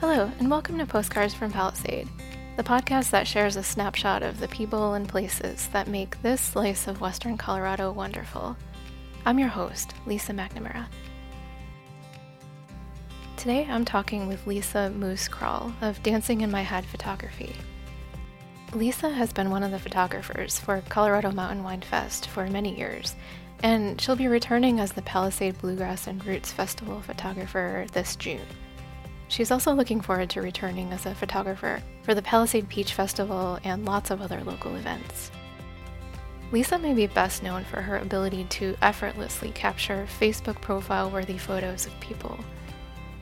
Hello, and welcome to Postcards from Palisade, the podcast that shares a snapshot of the people and places that make this slice of Western Colorado wonderful. I'm your host, Lisa McNamara. Today I'm talking with Lisa Moose Kral of Dancing in My Head Photography. Lisa has been one of the photographers for Colorado Mountain Wine Fest for many years, and she'll be returning as the Palisade Bluegrass and Roots Festival photographer this June. She's also looking forward to returning as a photographer for the Palisade Peach Festival and lots of other local events. Lisa may be best known for her ability to effortlessly capture Facebook profile worthy photos of people,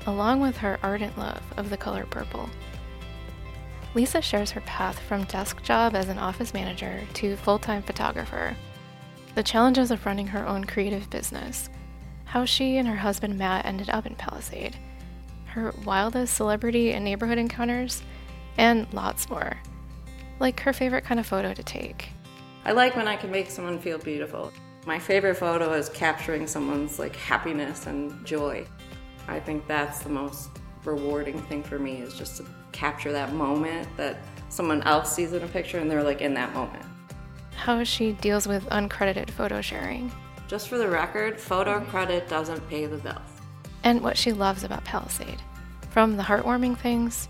along with her ardent love of the color purple. Lisa shares her path from desk job as an office manager to full time photographer, the challenges of running her own creative business, how she and her husband Matt ended up in Palisade her wildest celebrity and neighborhood encounters, and lots more. Like her favorite kind of photo to take. I like when I can make someone feel beautiful. My favorite photo is capturing someone's like happiness and joy. I think that's the most rewarding thing for me is just to capture that moment that someone else sees in a picture and they're like in that moment. How she deals with uncredited photo sharing. Just for the record, photo credit doesn't pay the bills and what she loves about Palisade. From the heartwarming things.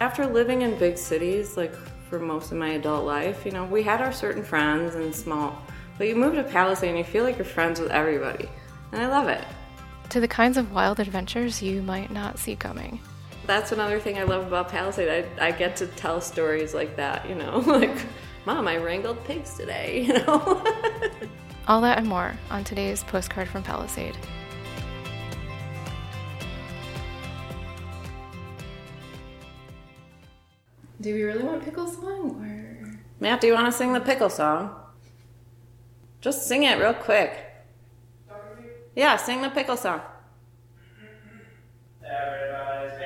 After living in big cities, like for most of my adult life, you know, we had our certain friends and small, but you move to Palisade and you feel like you're friends with everybody. And I love it. To the kinds of wild adventures you might not see coming. That's another thing I love about Palisade. I, I get to tell stories like that, you know, like, Mom, I wrangled pigs today, you know? All that and more on today's postcard from Palisade. Do we really want pickle song or? Matt, do you want to sing the pickle song? Just sing it real quick. Yeah, sing the pickle song. Everybody's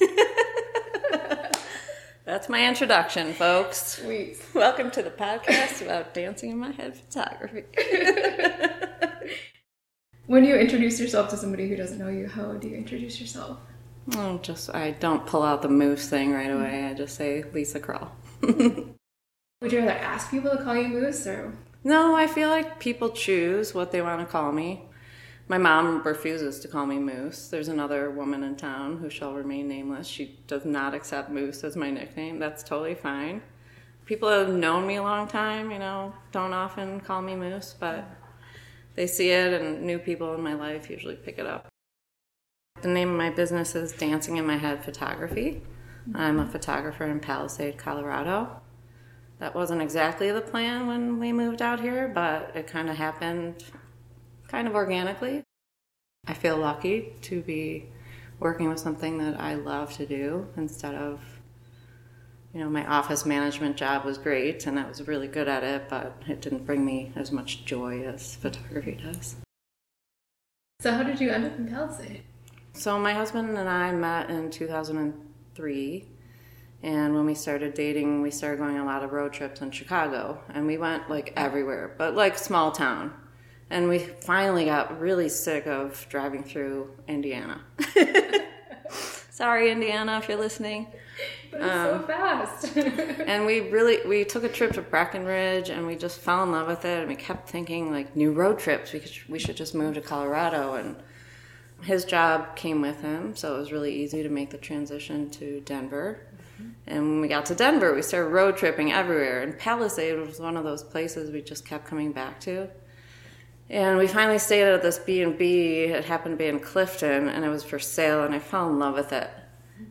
That's my introduction, folks. Sweet. Welcome to the podcast about dancing in my head photography. when you introduce yourself to somebody who doesn't know you, how do you introduce yourself? Oh, just I don't pull out the moose thing right away. I just say Lisa Kral. Would you rather ask people to call you Moose or? No, I feel like people choose what they want to call me. My mom refuses to call me Moose. There's another woman in town who shall remain nameless. She does not accept Moose as my nickname. That's totally fine. People who have known me a long time, you know, don't often call me Moose, but they see it, and new people in my life usually pick it up. The name of my business is Dancing in My Head Photography. I'm a photographer in Palisade, Colorado. That wasn't exactly the plan when we moved out here, but it kind of happened kind of organically. I feel lucky to be working with something that I love to do instead of, you know, my office management job was great and I was really good at it, but it didn't bring me as much joy as photography does. So, how did you end up in Palisade? So my husband and I met in 2003, and when we started dating, we started going a lot of road trips in Chicago, and we went like everywhere, but like small town. And we finally got really sick of driving through Indiana. Sorry, Indiana, if you're listening. But it's um, so fast. and we really we took a trip to Breckenridge, and we just fell in love with it. And we kept thinking like new road trips. We could, we should just move to Colorado and his job came with him, so it was really easy to make the transition to Denver. Mm-hmm. And when we got to Denver, we started road tripping everywhere. And Palisade was one of those places we just kept coming back to. And we finally stayed at this B and B. It happened to be in Clifton, and it was for sale. And I fell in love with it.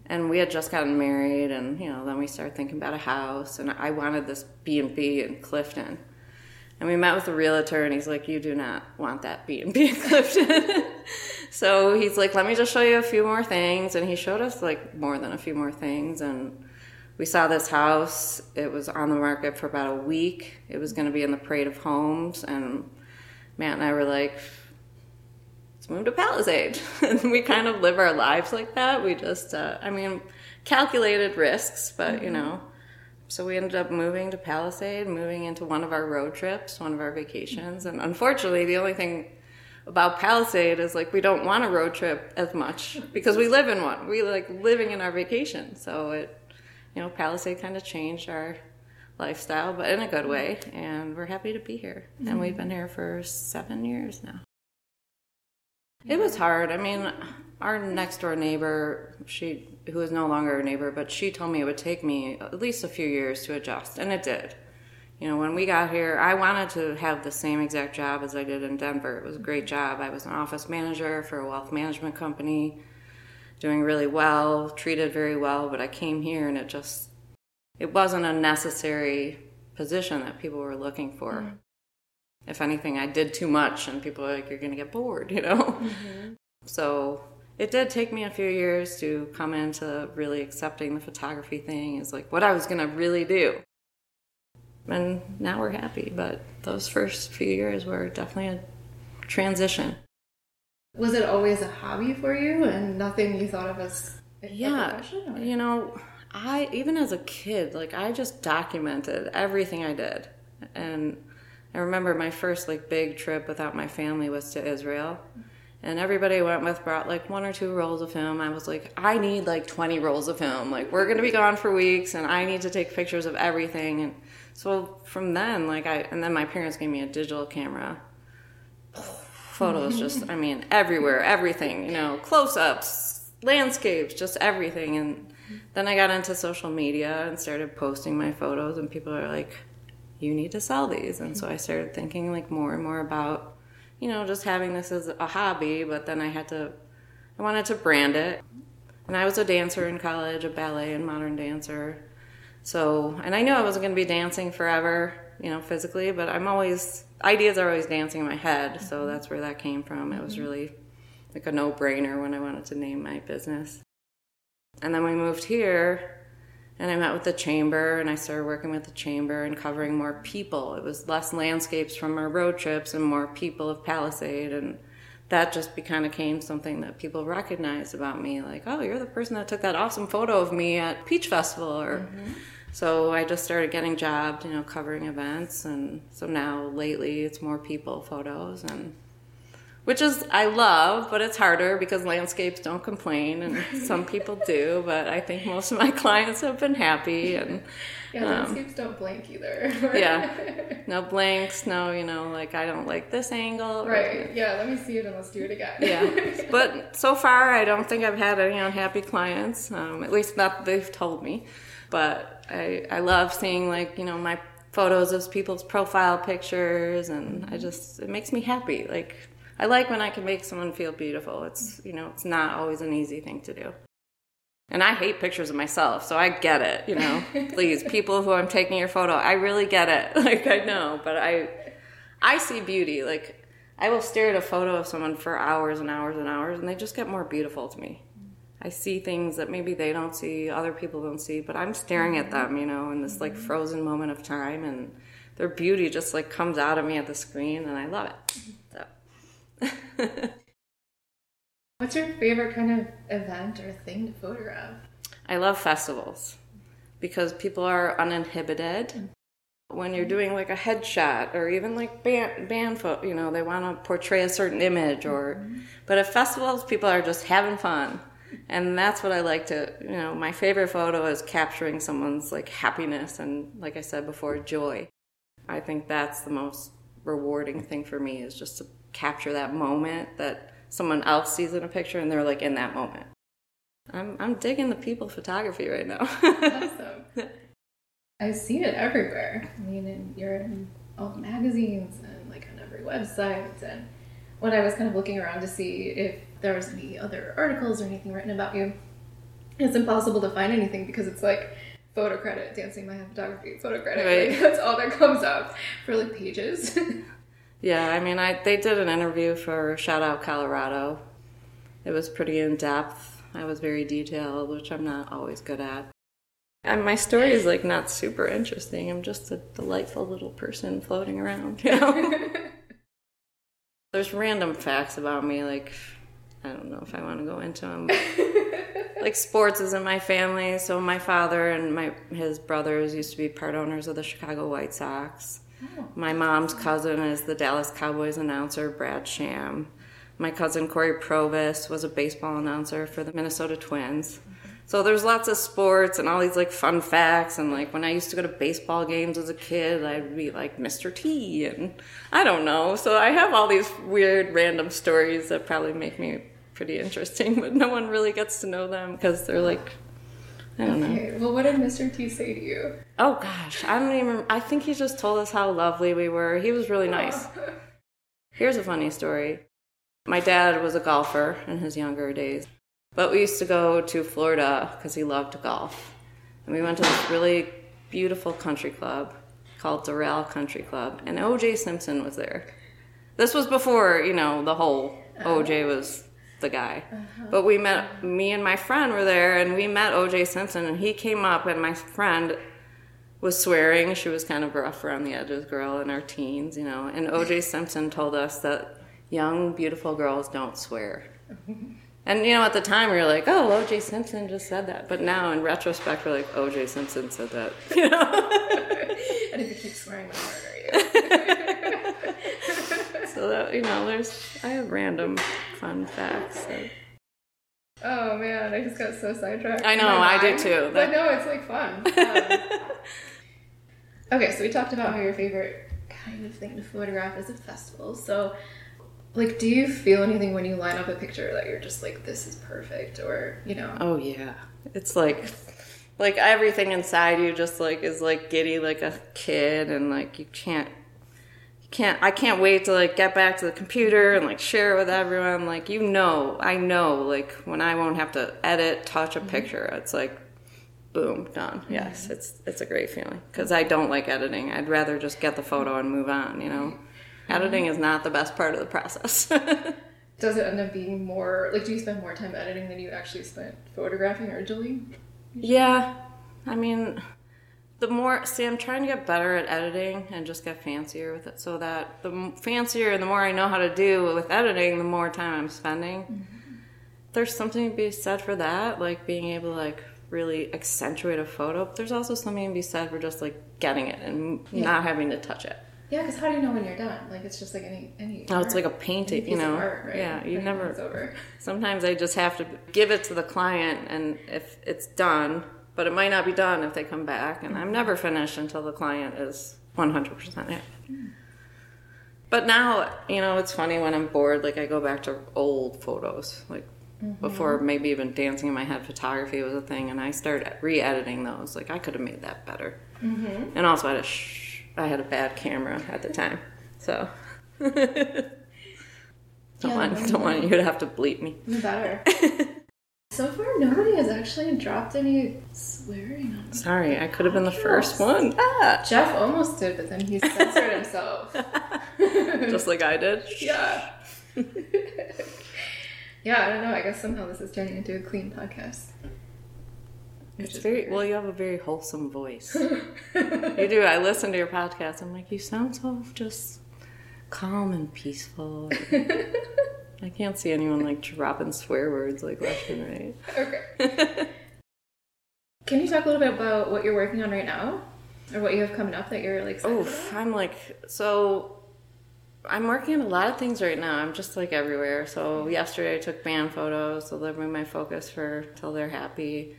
And we had just gotten married, and you know, then we started thinking about a house. And I wanted this B and B in Clifton. And we met with the realtor, and he's like, "You do not want that B and B in Clifton." so he's like, "Let me just show you a few more things." And he showed us like more than a few more things, and we saw this house. It was on the market for about a week. It was going to be in the Parade of Homes, and Matt and I were like, "Let's move to Palisade." and we kind of live our lives like that. We just, uh, I mean, calculated risks, but mm-hmm. you know so we ended up moving to Palisade, moving into one of our road trips, one of our vacations. And unfortunately, the only thing about Palisade is like we don't want a road trip as much because we live in one. We like living in our vacation. So it, you know, Palisade kind of changed our lifestyle, but in a good way. And we're happy to be here. Mm-hmm. And we've been here for seven years now. It was hard. I mean, our next door neighbor, she who is no longer a neighbor, but she told me it would take me at least a few years to adjust, and it did. You know, when we got here, I wanted to have the same exact job as I did in Denver. It was a great job. I was an office manager for a wealth management company, doing really well, treated very well, but I came here and it just it wasn't a necessary position that people were looking for. Mm-hmm. If anything, I did too much and people were like, you're going to get bored, you know? Mm-hmm. So it did take me a few years to come into really accepting the photography thing is like what I was going to really do. And now we're happy, but those first few years were definitely a transition. Was it always a hobby for you and nothing you thought of as yeah, you know, I even as a kid, like I just documented everything I did, and I remember my first like big trip without my family was to Israel, and everybody I went with brought like one or two rolls of film. I was like, I need like 20 rolls of film. Like, we're going to be gone for weeks and I need to take pictures of everything. And so from then, like, I, and then my parents gave me a digital camera. Photos just, I mean, everywhere, everything, you know, close ups, landscapes, just everything. And then I got into social media and started posting my photos, and people are like, you need to sell these. And so I started thinking like more and more about you know, just having this as a hobby, but then I had to, I wanted to brand it. And I was a dancer in college, a ballet and modern dancer. So, and I knew I wasn't going to be dancing forever, you know, physically, but I'm always, ideas are always dancing in my head. So that's where that came from. It was mm-hmm. really like a no brainer when I wanted to name my business. And then we moved here and I met with the chamber and I started working with the chamber and covering more people. It was less landscapes from our road trips and more people of Palisade and that just kind of became something that people recognized about me like oh you're the person that took that awesome photo of me at peach festival or mm-hmm. So i just started getting jobs you know covering events and so now lately it's more people photos and which is I love, but it's harder because landscapes don't complain, and some people do. But I think most of my clients have been happy, and yeah, um, landscapes don't blank either. yeah, no blanks, no, you know, like I don't like this angle. Right. Or, yeah, let me see it and let's do it again. yeah, but so far I don't think I've had any unhappy clients. Um, at least not they've told me. But I I love seeing like you know my photos of people's profile pictures, and I just it makes me happy. Like I like when I can make someone feel beautiful. It's, you know, it's not always an easy thing to do. And I hate pictures of myself, so I get it, you know. Please, people who I'm taking your photo, I really get it. Like I know, but I I see beauty. Like I will stare at a photo of someone for hours and hours and hours and they just get more beautiful to me. I see things that maybe they don't see, other people don't see, but I'm staring at them, you know, in this like frozen moment of time and their beauty just like comes out of me at the screen and I love it. So. What's your favorite kind of event or thing to photograph? I love festivals because people are uninhibited. When you're doing like a headshot or even like band, band you know, they want to portray a certain image or, mm-hmm. but at festivals, people are just having fun. And that's what I like to, you know, my favorite photo is capturing someone's like happiness and, like I said before, joy. I think that's the most rewarding thing for me is just to capture that moment that someone else sees in a picture and they're like in that moment. I'm I'm digging the people photography right now. awesome. I've seen it everywhere. I mean, you're in all the magazines and like on every website. And when I was kind of looking around to see if there was any other articles or anything written about you, it's impossible to find anything because it's like photo credit, dancing my photography, photo credit. Right. Like, that's all that comes up for like pages. Yeah, I mean, I they did an interview for Shout Out Colorado. It was pretty in depth. I was very detailed, which I'm not always good at. And my story is like not super interesting. I'm just a delightful little person floating around, you know. There's random facts about me, like I don't know if I want to go into them. like sports is in my family, so my father and my his brothers used to be part owners of the Chicago White Sox. Oh. My mom's cousin is the Dallas Cowboys announcer, Brad Sham. My cousin Cory Provus was a baseball announcer for the Minnesota Twins. So there's lots of sports and all these like fun facts and like when I used to go to baseball games as a kid, I'd be like Mr. T and I don't know. So I have all these weird random stories that probably make me pretty interesting, but no one really gets to know them because they're like I don't know. Okay, well, what did Mr. T say to you? Oh gosh, I don't even. I think he just told us how lovely we were. He was really nice. Oh. Here's a funny story. My dad was a golfer in his younger days, but we used to go to Florida because he loved golf. And we went to this really beautiful country club called Doral Country Club, and OJ Simpson was there. This was before, you know, the whole OJ was the guy. Uh-huh. But we met, me and my friend were there, and we met OJ Simpson, and he came up, and my friend was swearing. She was kind of rough around the edges, girl in our teens, you know. And OJ Simpson told us that young, beautiful girls don't swear. And you know, at the time we were like, "Oh, OJ Simpson just said that," but now in retrospect, we're like, "OJ Simpson said that." You know? and if you keep swearing, the harder are you? so that you know, there's I have random fun facts. So. Oh man, I just got so sidetracked. I know, I did too. But no, it's like fun. Um, okay, so we talked about how your favorite kind of thing to photograph is a festival. So, like, do you feel anything when you line up a picture that you're just like, this is perfect, or you know? Oh yeah, it's like like everything inside you just like is like giddy like a kid, and like you can't you can't I can't wait to like get back to the computer and like share it with everyone. Like you know, I know like when I won't have to edit, touch a mm-hmm. picture, it's like boom done. Yes, mm-hmm. it's it's a great feeling because I don't like editing. I'd rather just get the photo and move on. You know, editing is not the best part of the process. Does it end up being more like? Do you spend more time editing than you actually spent photographing originally? Yeah, I mean, the more see, I'm trying to get better at editing and just get fancier with it, so that the fancier and the more I know how to do with editing, the more time I'm spending. Mm-hmm. There's something to be said for that, like being able to like really accentuate a photo. but There's also something to be said for just like getting it and Yeah. not having to touch it. Yeah, because how do you know when you're done? Like, it's just like any any. Oh, it's art, like a painting, you know. Art, right? Yeah, you never. Sometimes I just have to give it to the client, and if it's done, but it might not be done if they come back, and I'm never finished until the client is 100% happy. But now, you know, it's funny when I'm bored, like I go back to old photos, like before maybe even dancing in my head photography was a thing, and I started re editing those. Like I could have made that better. Mm-hmm. And also, I had, a sh- I had a bad camera at the time, so. Don't Yeah, want, don't want you to have to bleep me. No better. so far, nobody has actually dropped any swearing on. Sorry, I could have been the first one. Ah, Jeff almost did, but then he censored himself. just like I did. yeah. yeah, I don't know. I guess somehow this is turning into a clean podcast. It's very well. You have a very wholesome voice. you do. I listen to your podcast. I'm like, you sound so just calm and peaceful. I can't see anyone like dropping swear words like left and right. Okay. Can you talk a little bit about what you're working on right now? Or what you have coming up that you're like Oof, I'm like so. I'm working on a lot of things right now. I'm just like everywhere. So yesterday I took band photos, so bring my focus for till they're happy.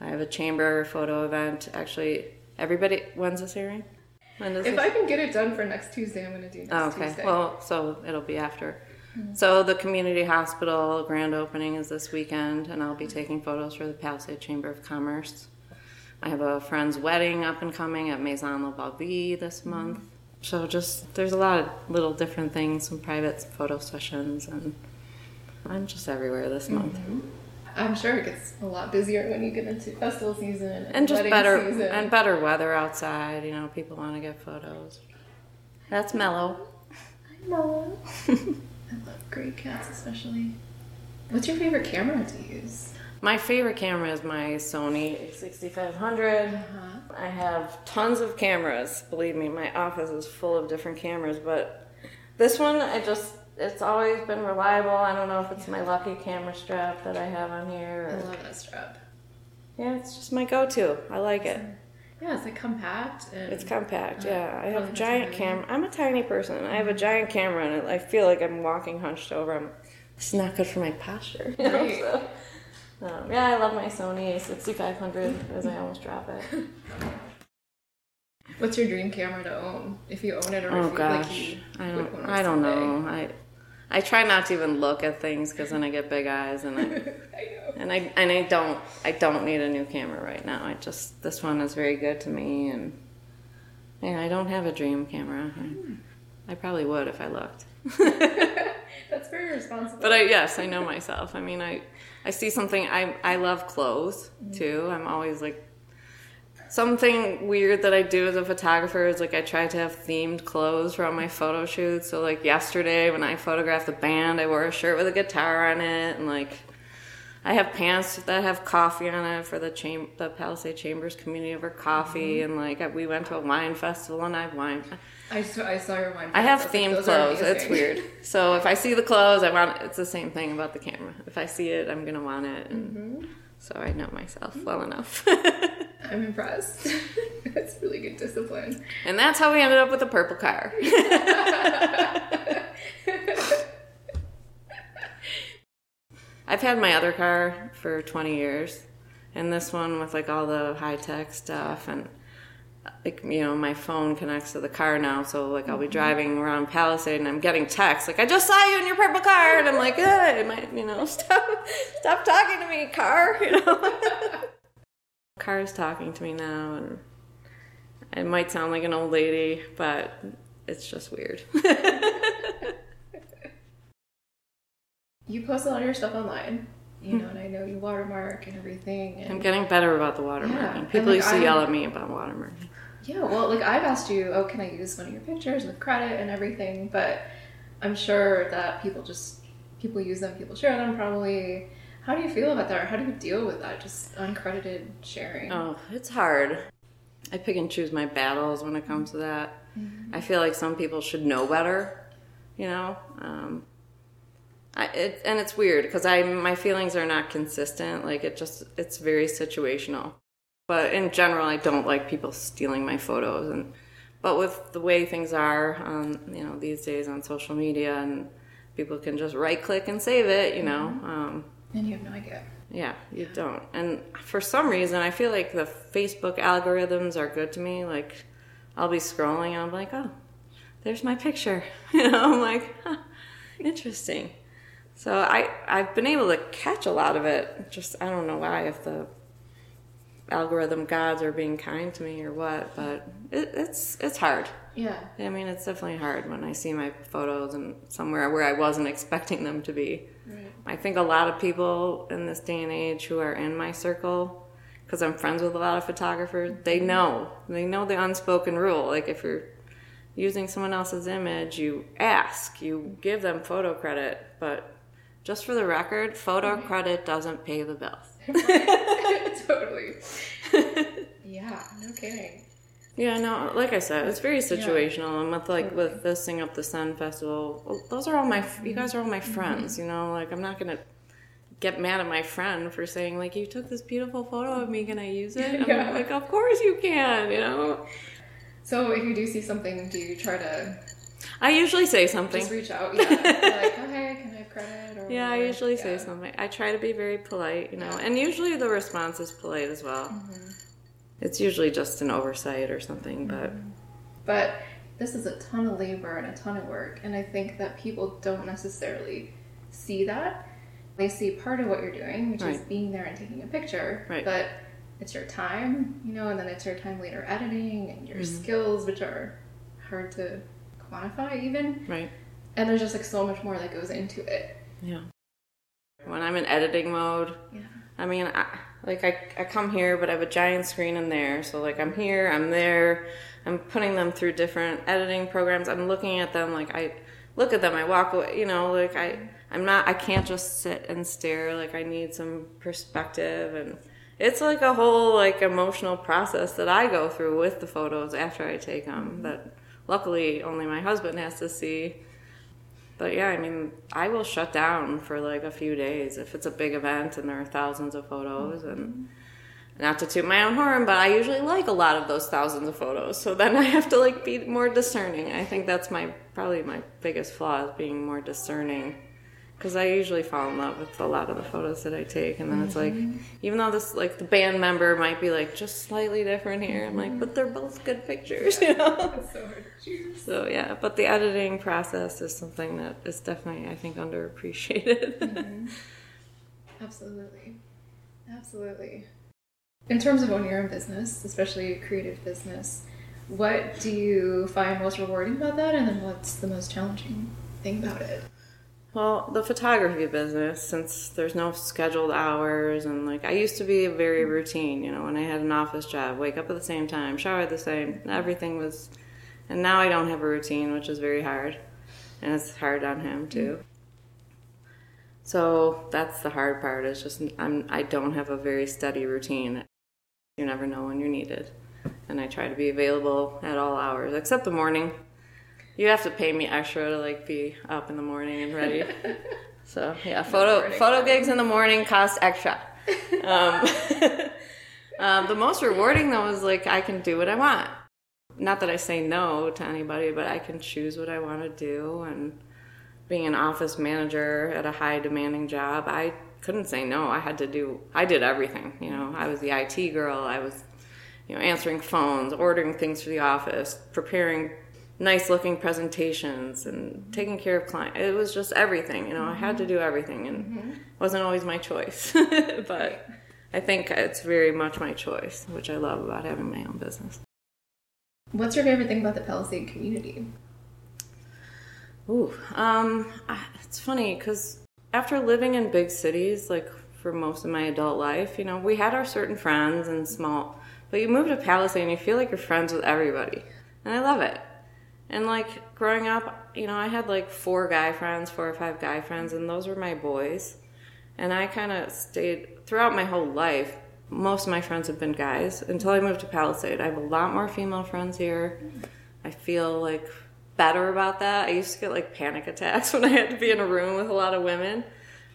I have a chamber photo event. Actually, everybody. When's this airing? When does If this? I can get it done for next Tuesday, I'm gonna do next Oh, okay. Tuesday. Well, so it'll be after. Mm-hmm. So the community hospital grand opening is this weekend, and I'll be mm-hmm. taking photos for the Palisade Chamber of Commerce. I have a friend's wedding up and coming at Maison Le Barbie this mm-hmm. month. So just there's a lot of little different things, some private photo sessions, and I'm just everywhere this month. I'm sure it gets a lot busier when you get into festival season and, And just wedding better season. and better weather outside. You know, people want to get photos. That's mellow. I know. I love great cats, especially. What's your favorite camera to use? My favorite camera is my Sony 6500. Uh-huh. I have tons of cameras. Believe me, my office is full of different cameras, but this one, I just, it's always been reliable. I don't know if it's my lucky camera strap that I have on here. Or, love that strap. yeah, it's just my go to. I like it. Yeah, it's like compact. And, It's compact, uh, yeah. I have a giant camera. I'm a tiny person. I have a giant camera, and I feel like I'm walking hunched over. I'm, it's not good for my posture. You know? Right. so, um, yeah, I love my Sony A6500 as I almost drop it. What's your dream camera to own? If you own it or Oh if you, gosh, like you I don't. I don't someday. know. I I try not to even look at things because then I get big eyes, and I I and I and I don't I don't need a new camera right now. I just this one is very good to me, and yeah, I don't have a dream camera. I, I probably would if I looked. That's very responsible. But I yes, I know myself. I mean, I I see something. I I love clothes too. I'm always like something weird that I do as a photographer is like I try to have themed clothes for all my photo shoots. So like yesterday when I photographed the band, I wore a shirt with a guitar on it, and like I have pants that have coffee on it for the cham- the Palisade Chambers community over coffee, and like we went to a wine festival and I have wine. I saw, I saw your wine. I have themed are clothes. It's weird. So if I see the clothes, I want. It's the same thing about the camera. If I see it, I'm gonna want it. And Mm-hmm. So I know myself well enough. I'm impressed. That's really good discipline. and that's how we ended up with a purple car. I've had my other car for 20 years, and this one with like all the high tech stuff and. Like you know, my phone connects to the car now, so like I'll be driving around Palisade and I'm getting texts like I just saw you in your purple car, and I'm like, eh, my, you know, stop, stop talking to me, car, you know. Car's talking to me now, and it might sound like an old lady, but it's just weird. You post a lot of your stuff online, you know, hmm. and I know you watermark and everything. And I'm getting better about the Yeah, watermarking. and, People like, used to I'm- yell at me about watermarking. Yeah, well, like I've asked you, oh, can I use one of your pictures with credit and everything? But I'm sure that people just people use them, people share them probably. How do you feel about that? Or how do you deal with that? Just uncredited sharing. Oh, it's hard. I pick and choose my battles when it comes to that. I feel like some people should know better, you know. Um, I, it, and it's weird because I my feelings are not consistent. Like it just it's very situational. But in general, I don't like people stealing my photos. And but with the way things are, um, you know, these days on social media, and people can just right click and save it, you know. Um, And you have no idea. yeah, you don't. And for some reason, I feel like the Facebook algorithms are good to me. Like, I'll be scrolling and I'm like, oh, there's my picture. You know, I'm like, huh, interesting. So I I've been able to catch a lot of it. Just I don't know why if the algorithm gods are being kind to me or what, but it, it's it's hard. Yeah. I mean, it's definitely hard when I see my photos and somewhere where I wasn't expecting them to be. I think a lot of people in this day and age who are in my circle, because I'm friends with a lot of photographers, they mm-hmm. know. They know the unspoken rule. Like if you're using someone else's image, you ask, you give them photo credit, but just for the record, photo mm-hmm. credit doesn't pay the bills. totally. Yeah, no kidding. Yeah, no, like I said, it's very situational. And with like with the Sing Up the Sun festival, well, those are all my, you guys are all my friends, you know. Like I'm not gonna get mad at my friend for saying like you took this beautiful photo of me, can I use it? I'm Yeah. like, of course you can, you know. So if you do see something, do you try to I usually say something. just reach out? Yeah. Like, oh, hey, can I have credit? Or Yeah, I usually say something. I try to be very polite, you know, and usually the response is polite as well. Mm-hmm. It's usually just an oversight or something, but mm-hmm. But this is a ton of labor and a ton of work, and I think that people don't necessarily see that. They see part of what you're doing, which is being there and taking a picture, Right. but it's your time, you know, and then it's your time later editing and your mm-hmm. skills, which are hard to quantify even. right. And there's just like so much more that goes into it. Yeah. When I'm in editing mode, Yeah. I mean, I, like I, I come here, but I have a giant screen in there. So like I'm here, I'm there, I'm putting them through different editing programs. I'm looking at them, like I look at them, I walk away. You know, like I, I'm not, I can't just sit and stare. Like I need some perspective, and it's like a whole like emotional process that I go through with the photos after I take them. That luckily only my husband has to see. But yeah, I mean, I will shut down for like a few days if it's a big event and there are thousands of photos and mm-hmm. not to toot my own horn, but I usually like a lot of those thousands of photos. So then I have to like be more discerning. I think that's my probably my biggest flaw is being more discerning. Because I usually fall in love with a lot of the photos that I take, and then it's like, mm-hmm. even though this like the band member might be like just slightly different here, I'm like, but they're both good pictures, you know. So hard to choose. So yeah, but the editing process is something that is definitely I think underappreciated. Mm-hmm. Absolutely. Absolutely. In terms of owning your own business, especially a creative business, what do you find most rewarding about that? And then what's the most challenging thing about it? Well, the photography business, since there's no scheduled hours, and like I used to be very mm-hmm. routine, you know, when I had an office job, wake up at the same time, shower at the same, everything was, and now I don't have a routine, which is very hard, and it's hard on him too. Mm-hmm. So that's the hard part. Is just I'm I don't have a very steady routine. You never know when you're needed, and I try to be available at all hours except the morning. You have to pay me extra to like be up in the morning and ready. so yeah, photo photo gigs in the morning cost extra. Um, um, the most rewarding though is like I can do what I want. Not that I say no to anybody, but I can choose what I want to do. And being an office manager at a high demanding job, I couldn't say no. I had to do. I did everything. You know, I was the IT girl. I was, you know, answering phones, ordering things for the office, preparing nice looking presentations and taking care of clients. It was just everything, you know, I had to do everything and it wasn't always my choice. but I think it's very much my choice, which I love about having my own business. What's your favorite thing about the Palisade community? Ooh, um, I- it's funny because after living in big cities, like for most of my adult life, you know, we had our certain friends and small, but you move to Palisade and you feel like you're friends with everybody, and I love it. And like growing up, you know, I had like four guy friends, four or five guy friends, and those were my boys. And I kind of stayed throughout my whole life. Most of my friends have been guys until I moved to Palisade. I have a lot more female friends here. I feel like better about that. I used to get like panic attacks when I had to be in a room with a lot of women,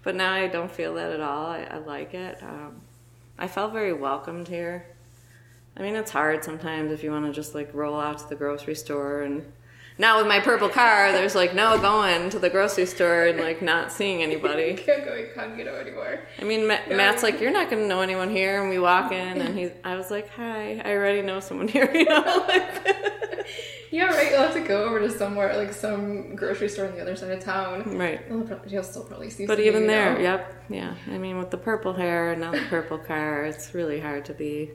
but now I don't feel that at all. I, I like it. Um, I felt very welcomed here. I mean, it's hard sometimes if you want to just like roll out to the grocery store and now with my purple car, there's like no going to the grocery store and like not seeing anybody. Can't go incognito anymore. I mean, Ma- Matt's like, you're not gonna know anyone here, and we walk in, and he's. I was like, hi, I already know someone here, you know. Like, Yeah, right. You'll have to go over to somewhere like some grocery store on the other side of town. right. You'll, you'll still probably see. Someone. But even there, know. yep, yeah. I mean, with the purple hair and now the purple car, it's really hard to be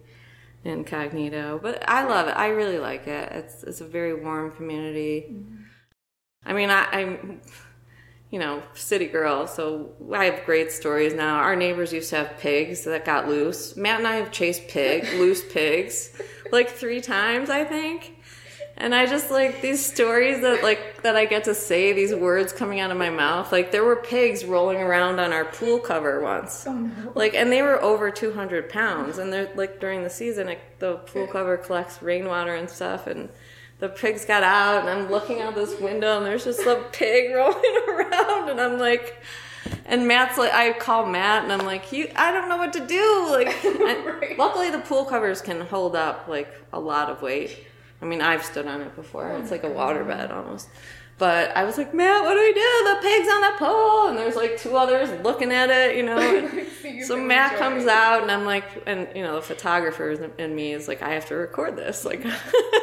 incognito. But I love it. I really like it. It's it's a very warm community. I mean, I, I'm, you know, city girl, so I have great stories now. Our neighbors used to have pigs that got loose. Matt and I have chased pig, loose pigs, like three times, I think. And I just like these stories that like that I get to say these words coming out of my mouth. Like there were pigs rolling around on our pool cover once. Oh no. Like, and they were over 200 pounds. And they're like during the season, it, the pool cover collects rainwater and stuff. And the pigs got out, and I'm looking out this window, and there's just a pig rolling around. And I'm like, and Matt's like, I call Matt, and I'm like, you, I don't know what to do. Like, Right. luckily the pool covers can hold up like a lot of weight. I mean, I've stood on it before. It's like a waterbed almost. But I was like, Matt, what do we do? The pig's on the pole, and there's like two others looking at it, you know. and- so Matt comes out, and I'm like, and you know, the photographer in me is like, I have to record this. Like,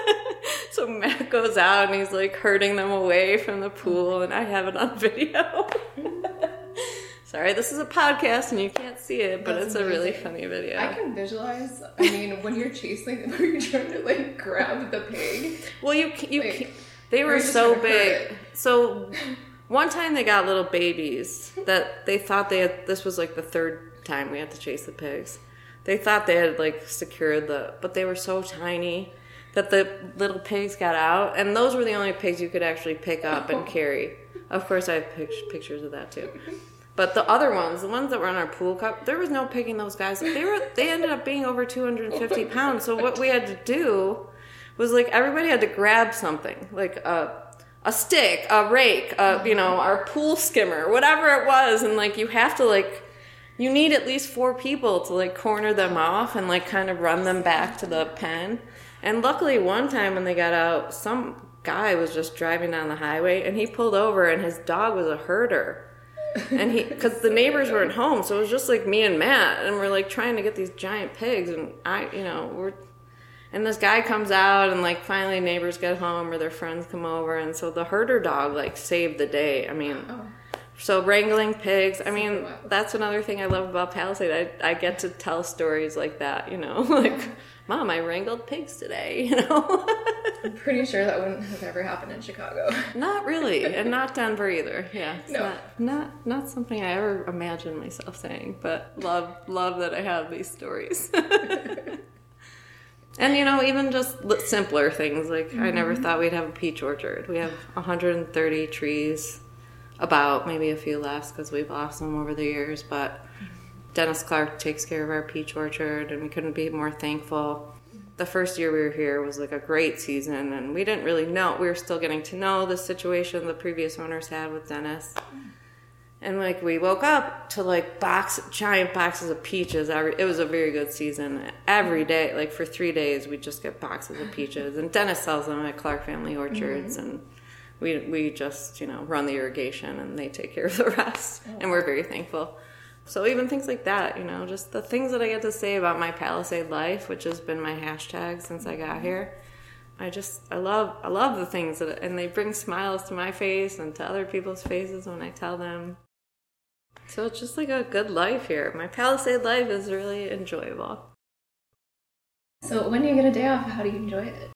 so Matt goes out and he's like herding them away from the pool, and I have it on video. Sorry, this is a podcast and you can't see it, but That's it's a really funny video. I can visualize. I mean, when you're chasing, when you're trying to like grab the pig. Well, you you Like, they were so trying to hurt big. So one time they got little babies that they thought they had. This was like the third time we had to chase the pigs. They thought they had like secured the, but they were so tiny that the little pigs got out, and those were the only pigs you could actually pick up and carry. Of course, I have pictures of that too. But the other ones, the ones that were in our pool cup, there was no picking those guys. They were they ended up being over 250 pounds. So what we had to do was like everybody had to grab something, like a a stick, a rake, a, you know, mm-hmm. our pool skimmer, whatever it was, and like you have to like you need at least four people to like corner them off and like kind of run them back to the pen. And luckily, one time when they got out, some guy was just driving down the highway and he pulled over and his dog was a herder. And he, because the neighbors weren't home, so it was just like me and Matt, and we're like trying to get these giant pigs, and I, you know, we're, and this guy comes out, and like finally neighbors get home or their friends come over, and so the herder dog like saved the day. I mean, Oh. so wrangling pigs. I mean, that's another thing I love about Palisade. I, I get to tell stories like that, you know, like, Mom, I wrangled pigs today, you know. I'm pretty sure that wouldn't have ever happened in Chicago. not really, and not Denver either. Yeah, No. not, not not something I ever imagined myself saying, but love love that I have these stories. and you know, even just simpler things like I never mm-hmm. thought we'd have a peach orchard. We have 130 trees, about maybe a few less because we've lost them over the years, but. Dennis Clark takes care of our peach orchard, and we couldn't be more thankful. The first year we were here was like a great season, and we didn't really know. We were still getting to know the situation the previous owners had with Dennis. And like we woke up to like box giant boxes of peaches. Every, it was a very good season. Every day, like for three days, we just get boxes of peaches. And Dennis sells them at Clark Family Orchards, mm-hmm. and we we just you know run the irrigation, and they take care of the rest. And we're very thankful. So even things like that, you know, just the things that I get to say about my Palisade life, which has been my hashtag since I got here. I just I love I love the things that and they bring smiles to my face and to other people's faces when I tell them. So it's just like a good life here. My Palisade life is really enjoyable. So when you get a day off, how do you enjoy it?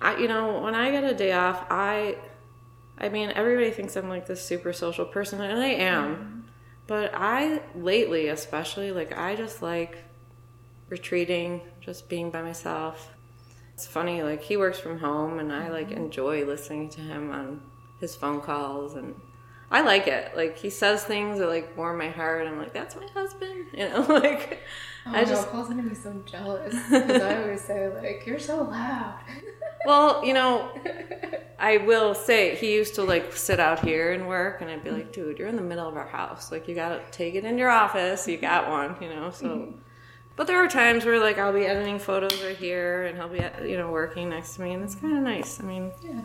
I you know, when I get a day off, I I mean, everybody thinks I'm like this super social person and I am. Mm-hmm. But I lately especially like I just like retreating, just being by myself. It's funny like he works from home and I like mm-hmm. enjoy listening to him on his phone calls and I like it. Like he says things that like warm my heart. I'm like, that's my husband, you know. Like Oh, I just no, Paul's gonna be so jealous because I always say like, "You're so loud." Well, you know, I will say he used to like sit out here and work, and I'd be like, dude, you're in the middle of our house. Like, you gotta take it in your office. You got one, you know. So, mm-hmm. but there are times where like I'll be editing photos right here, and he'll be you know working next to me, and it's kind of nice. I mean, yeah.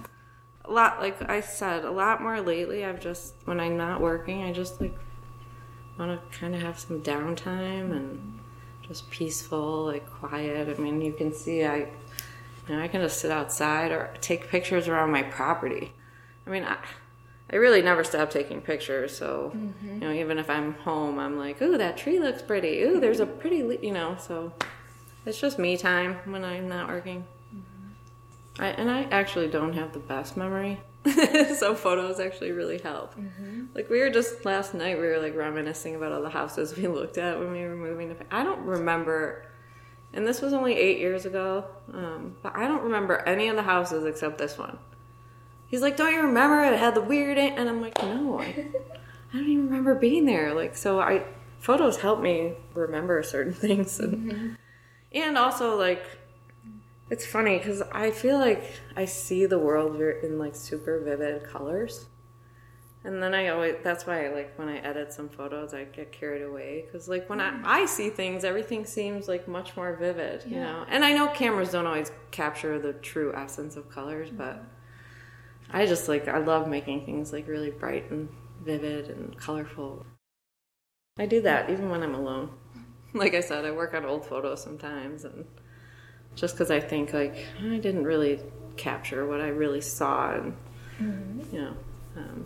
a lot like I said, a lot more lately. I've just when I'm not working, I just like want to kind of have some downtime and just peaceful, like quiet. I mean, you can see I, you know, I can just sit outside or take pictures around my property. I mean, I, I really never stop taking pictures. So, mm-hmm. you know, even if I'm home, I'm like, ooh, that tree looks pretty. Ooh, there's a pretty, le-, you know. So, it's just me time when I'm not working. Mm-hmm. I, and I actually don't have the best memory, so photos actually really help. Mm-hmm. Like we were just last night, we were like reminiscing about all the houses we looked at when we were moving to. I don't remember, and this was only eight years ago, um, but I don't remember any of the houses except this one. He's like, "Don't you remember it had the weird?" an-" And I'm like, "No, I, I don't even remember being there." Like, so I photos help me remember certain things, and and also like it's funny because I feel like I see the world in like super vivid colors. And then I always, that's why I like when I edit some photos, I get carried away. Because like when I, mm. I see things, everything seems like much more vivid, you know? And I know cameras don't always capture the true essence of colors, mm. but I just like, I love making things like really bright and vivid and colorful. I do that even when I'm alone. Like I said, I work on old photos sometimes and just because I think like I didn't really capture what I really saw, and mm-hmm. you know, um,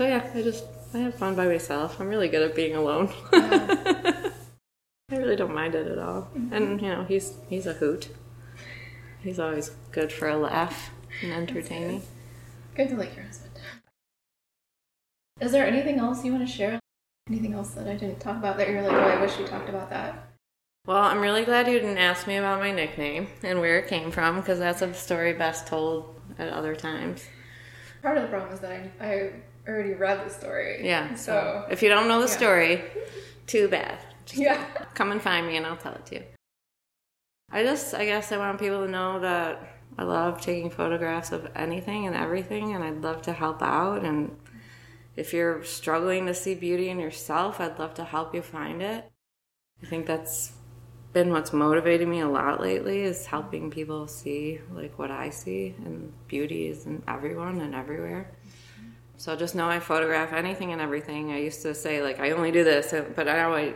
so yeah, I just I have fun by myself. I'm really good at being alone. I really don't mind it at all, mm-hmm. and you know, he's he's a hoot. He's always good for a laugh and entertaining. Good to like your husband. Is there anything else you want to share? Anything else that I didn't talk about that you're like, oh, I wish we talked about that? Well, I'm really glad you didn't ask me about my nickname and where it came from because that's a story best told at other times. Part of the problem is that I, I already read the story. Yeah. So, if you don't know the yeah. story, too bad. Just yeah. come and find me and I'll tell it to you. I just, I guess I want people to know that I love taking photographs of anything and everything and I'd love to help out. And if you're struggling to see beauty in yourself, I'd love to help you find it. I think that's been what's motivated me a lot lately is helping people see like what I see and beauty is in everyone and everywhere. So just know I photograph anything and everything. I used to say like I only do this, but I know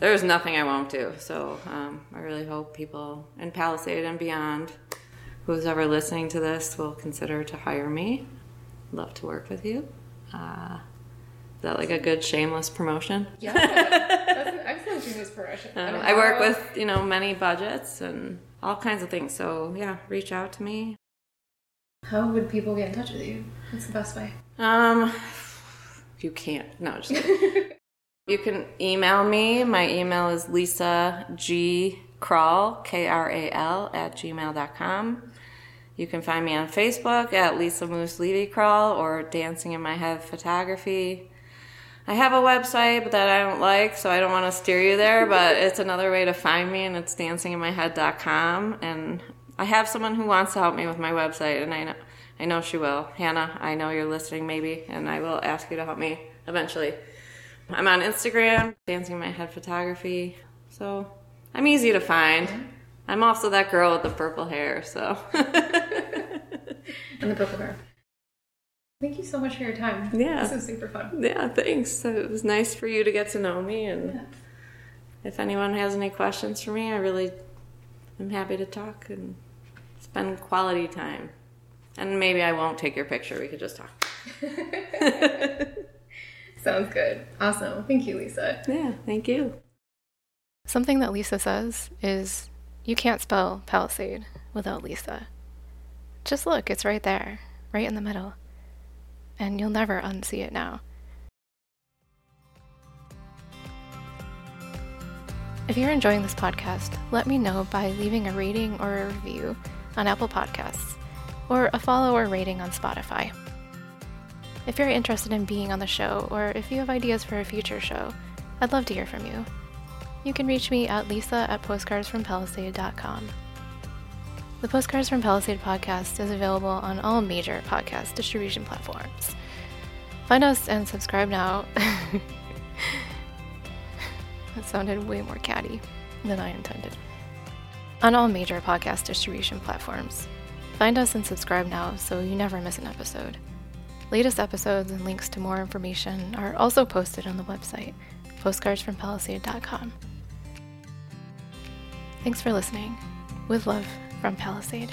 there's nothing I won't do. So um, I really hope people in Palisade and beyond, who's ever listening to this, will consider to hire me. Love to work with you. Uh, is that like a good shameless promotion? Yeah, that's an excellent shameless promotion. Uh, I work with you know many budgets and all kinds of things. So yeah, reach out to me. How would people get in touch with you? What's the best way? Um, you can't. No, just you can email me. My email is Lisa G Kral K R A L at gmail.com. You can find me on Facebook at Lisa Moose Levy Kral or Dancing in My Head Photography. I have a website but that I don't like, so I don't want to steer you there, but it's another way to find me, and it's dancinginmyhead.com. And I have someone who wants to help me with my website, and I know, I know she will. Hannah, I know you're listening, maybe, and I will ask you to help me eventually. I'm on Instagram, Dancing My Head Photography, so I'm easy to find. Mm-hmm. I'm also that girl with the purple hair, so. and the purple hair. Thank you so much for your time. Yeah. This was super fun. Yeah, thanks. It was nice for you to get to know me. And yeah. if anyone has any questions for me, I really am happy to talk and spend quality time. And maybe I won't take your picture. We could just talk. Sounds good. Awesome. Thank you, Lisa. Yeah, thank you. Something that Lisa says is you can't spell Palisade without Lisa. Just look, it's right there, right in the middle and you'll never unsee it now. If you're enjoying this podcast, let me know by leaving a rating or a review on Apple Podcasts or a follow or rating on Spotify. If you're interested in being on the show or if you have ideas for a future show, I'd love to hear from you. You can reach me at lisa at postcardsfrompalisade.com. The Postcards from Palisade podcast is available on all major podcast distribution platforms. Find us and subscribe now. that sounded way more catty than I intended. On all major podcast distribution platforms. Find us and subscribe now so you never miss an episode. Latest episodes and links to more information are also posted on the website, postcardsfrompalisade.com. Thanks for listening. With love, from Palisade.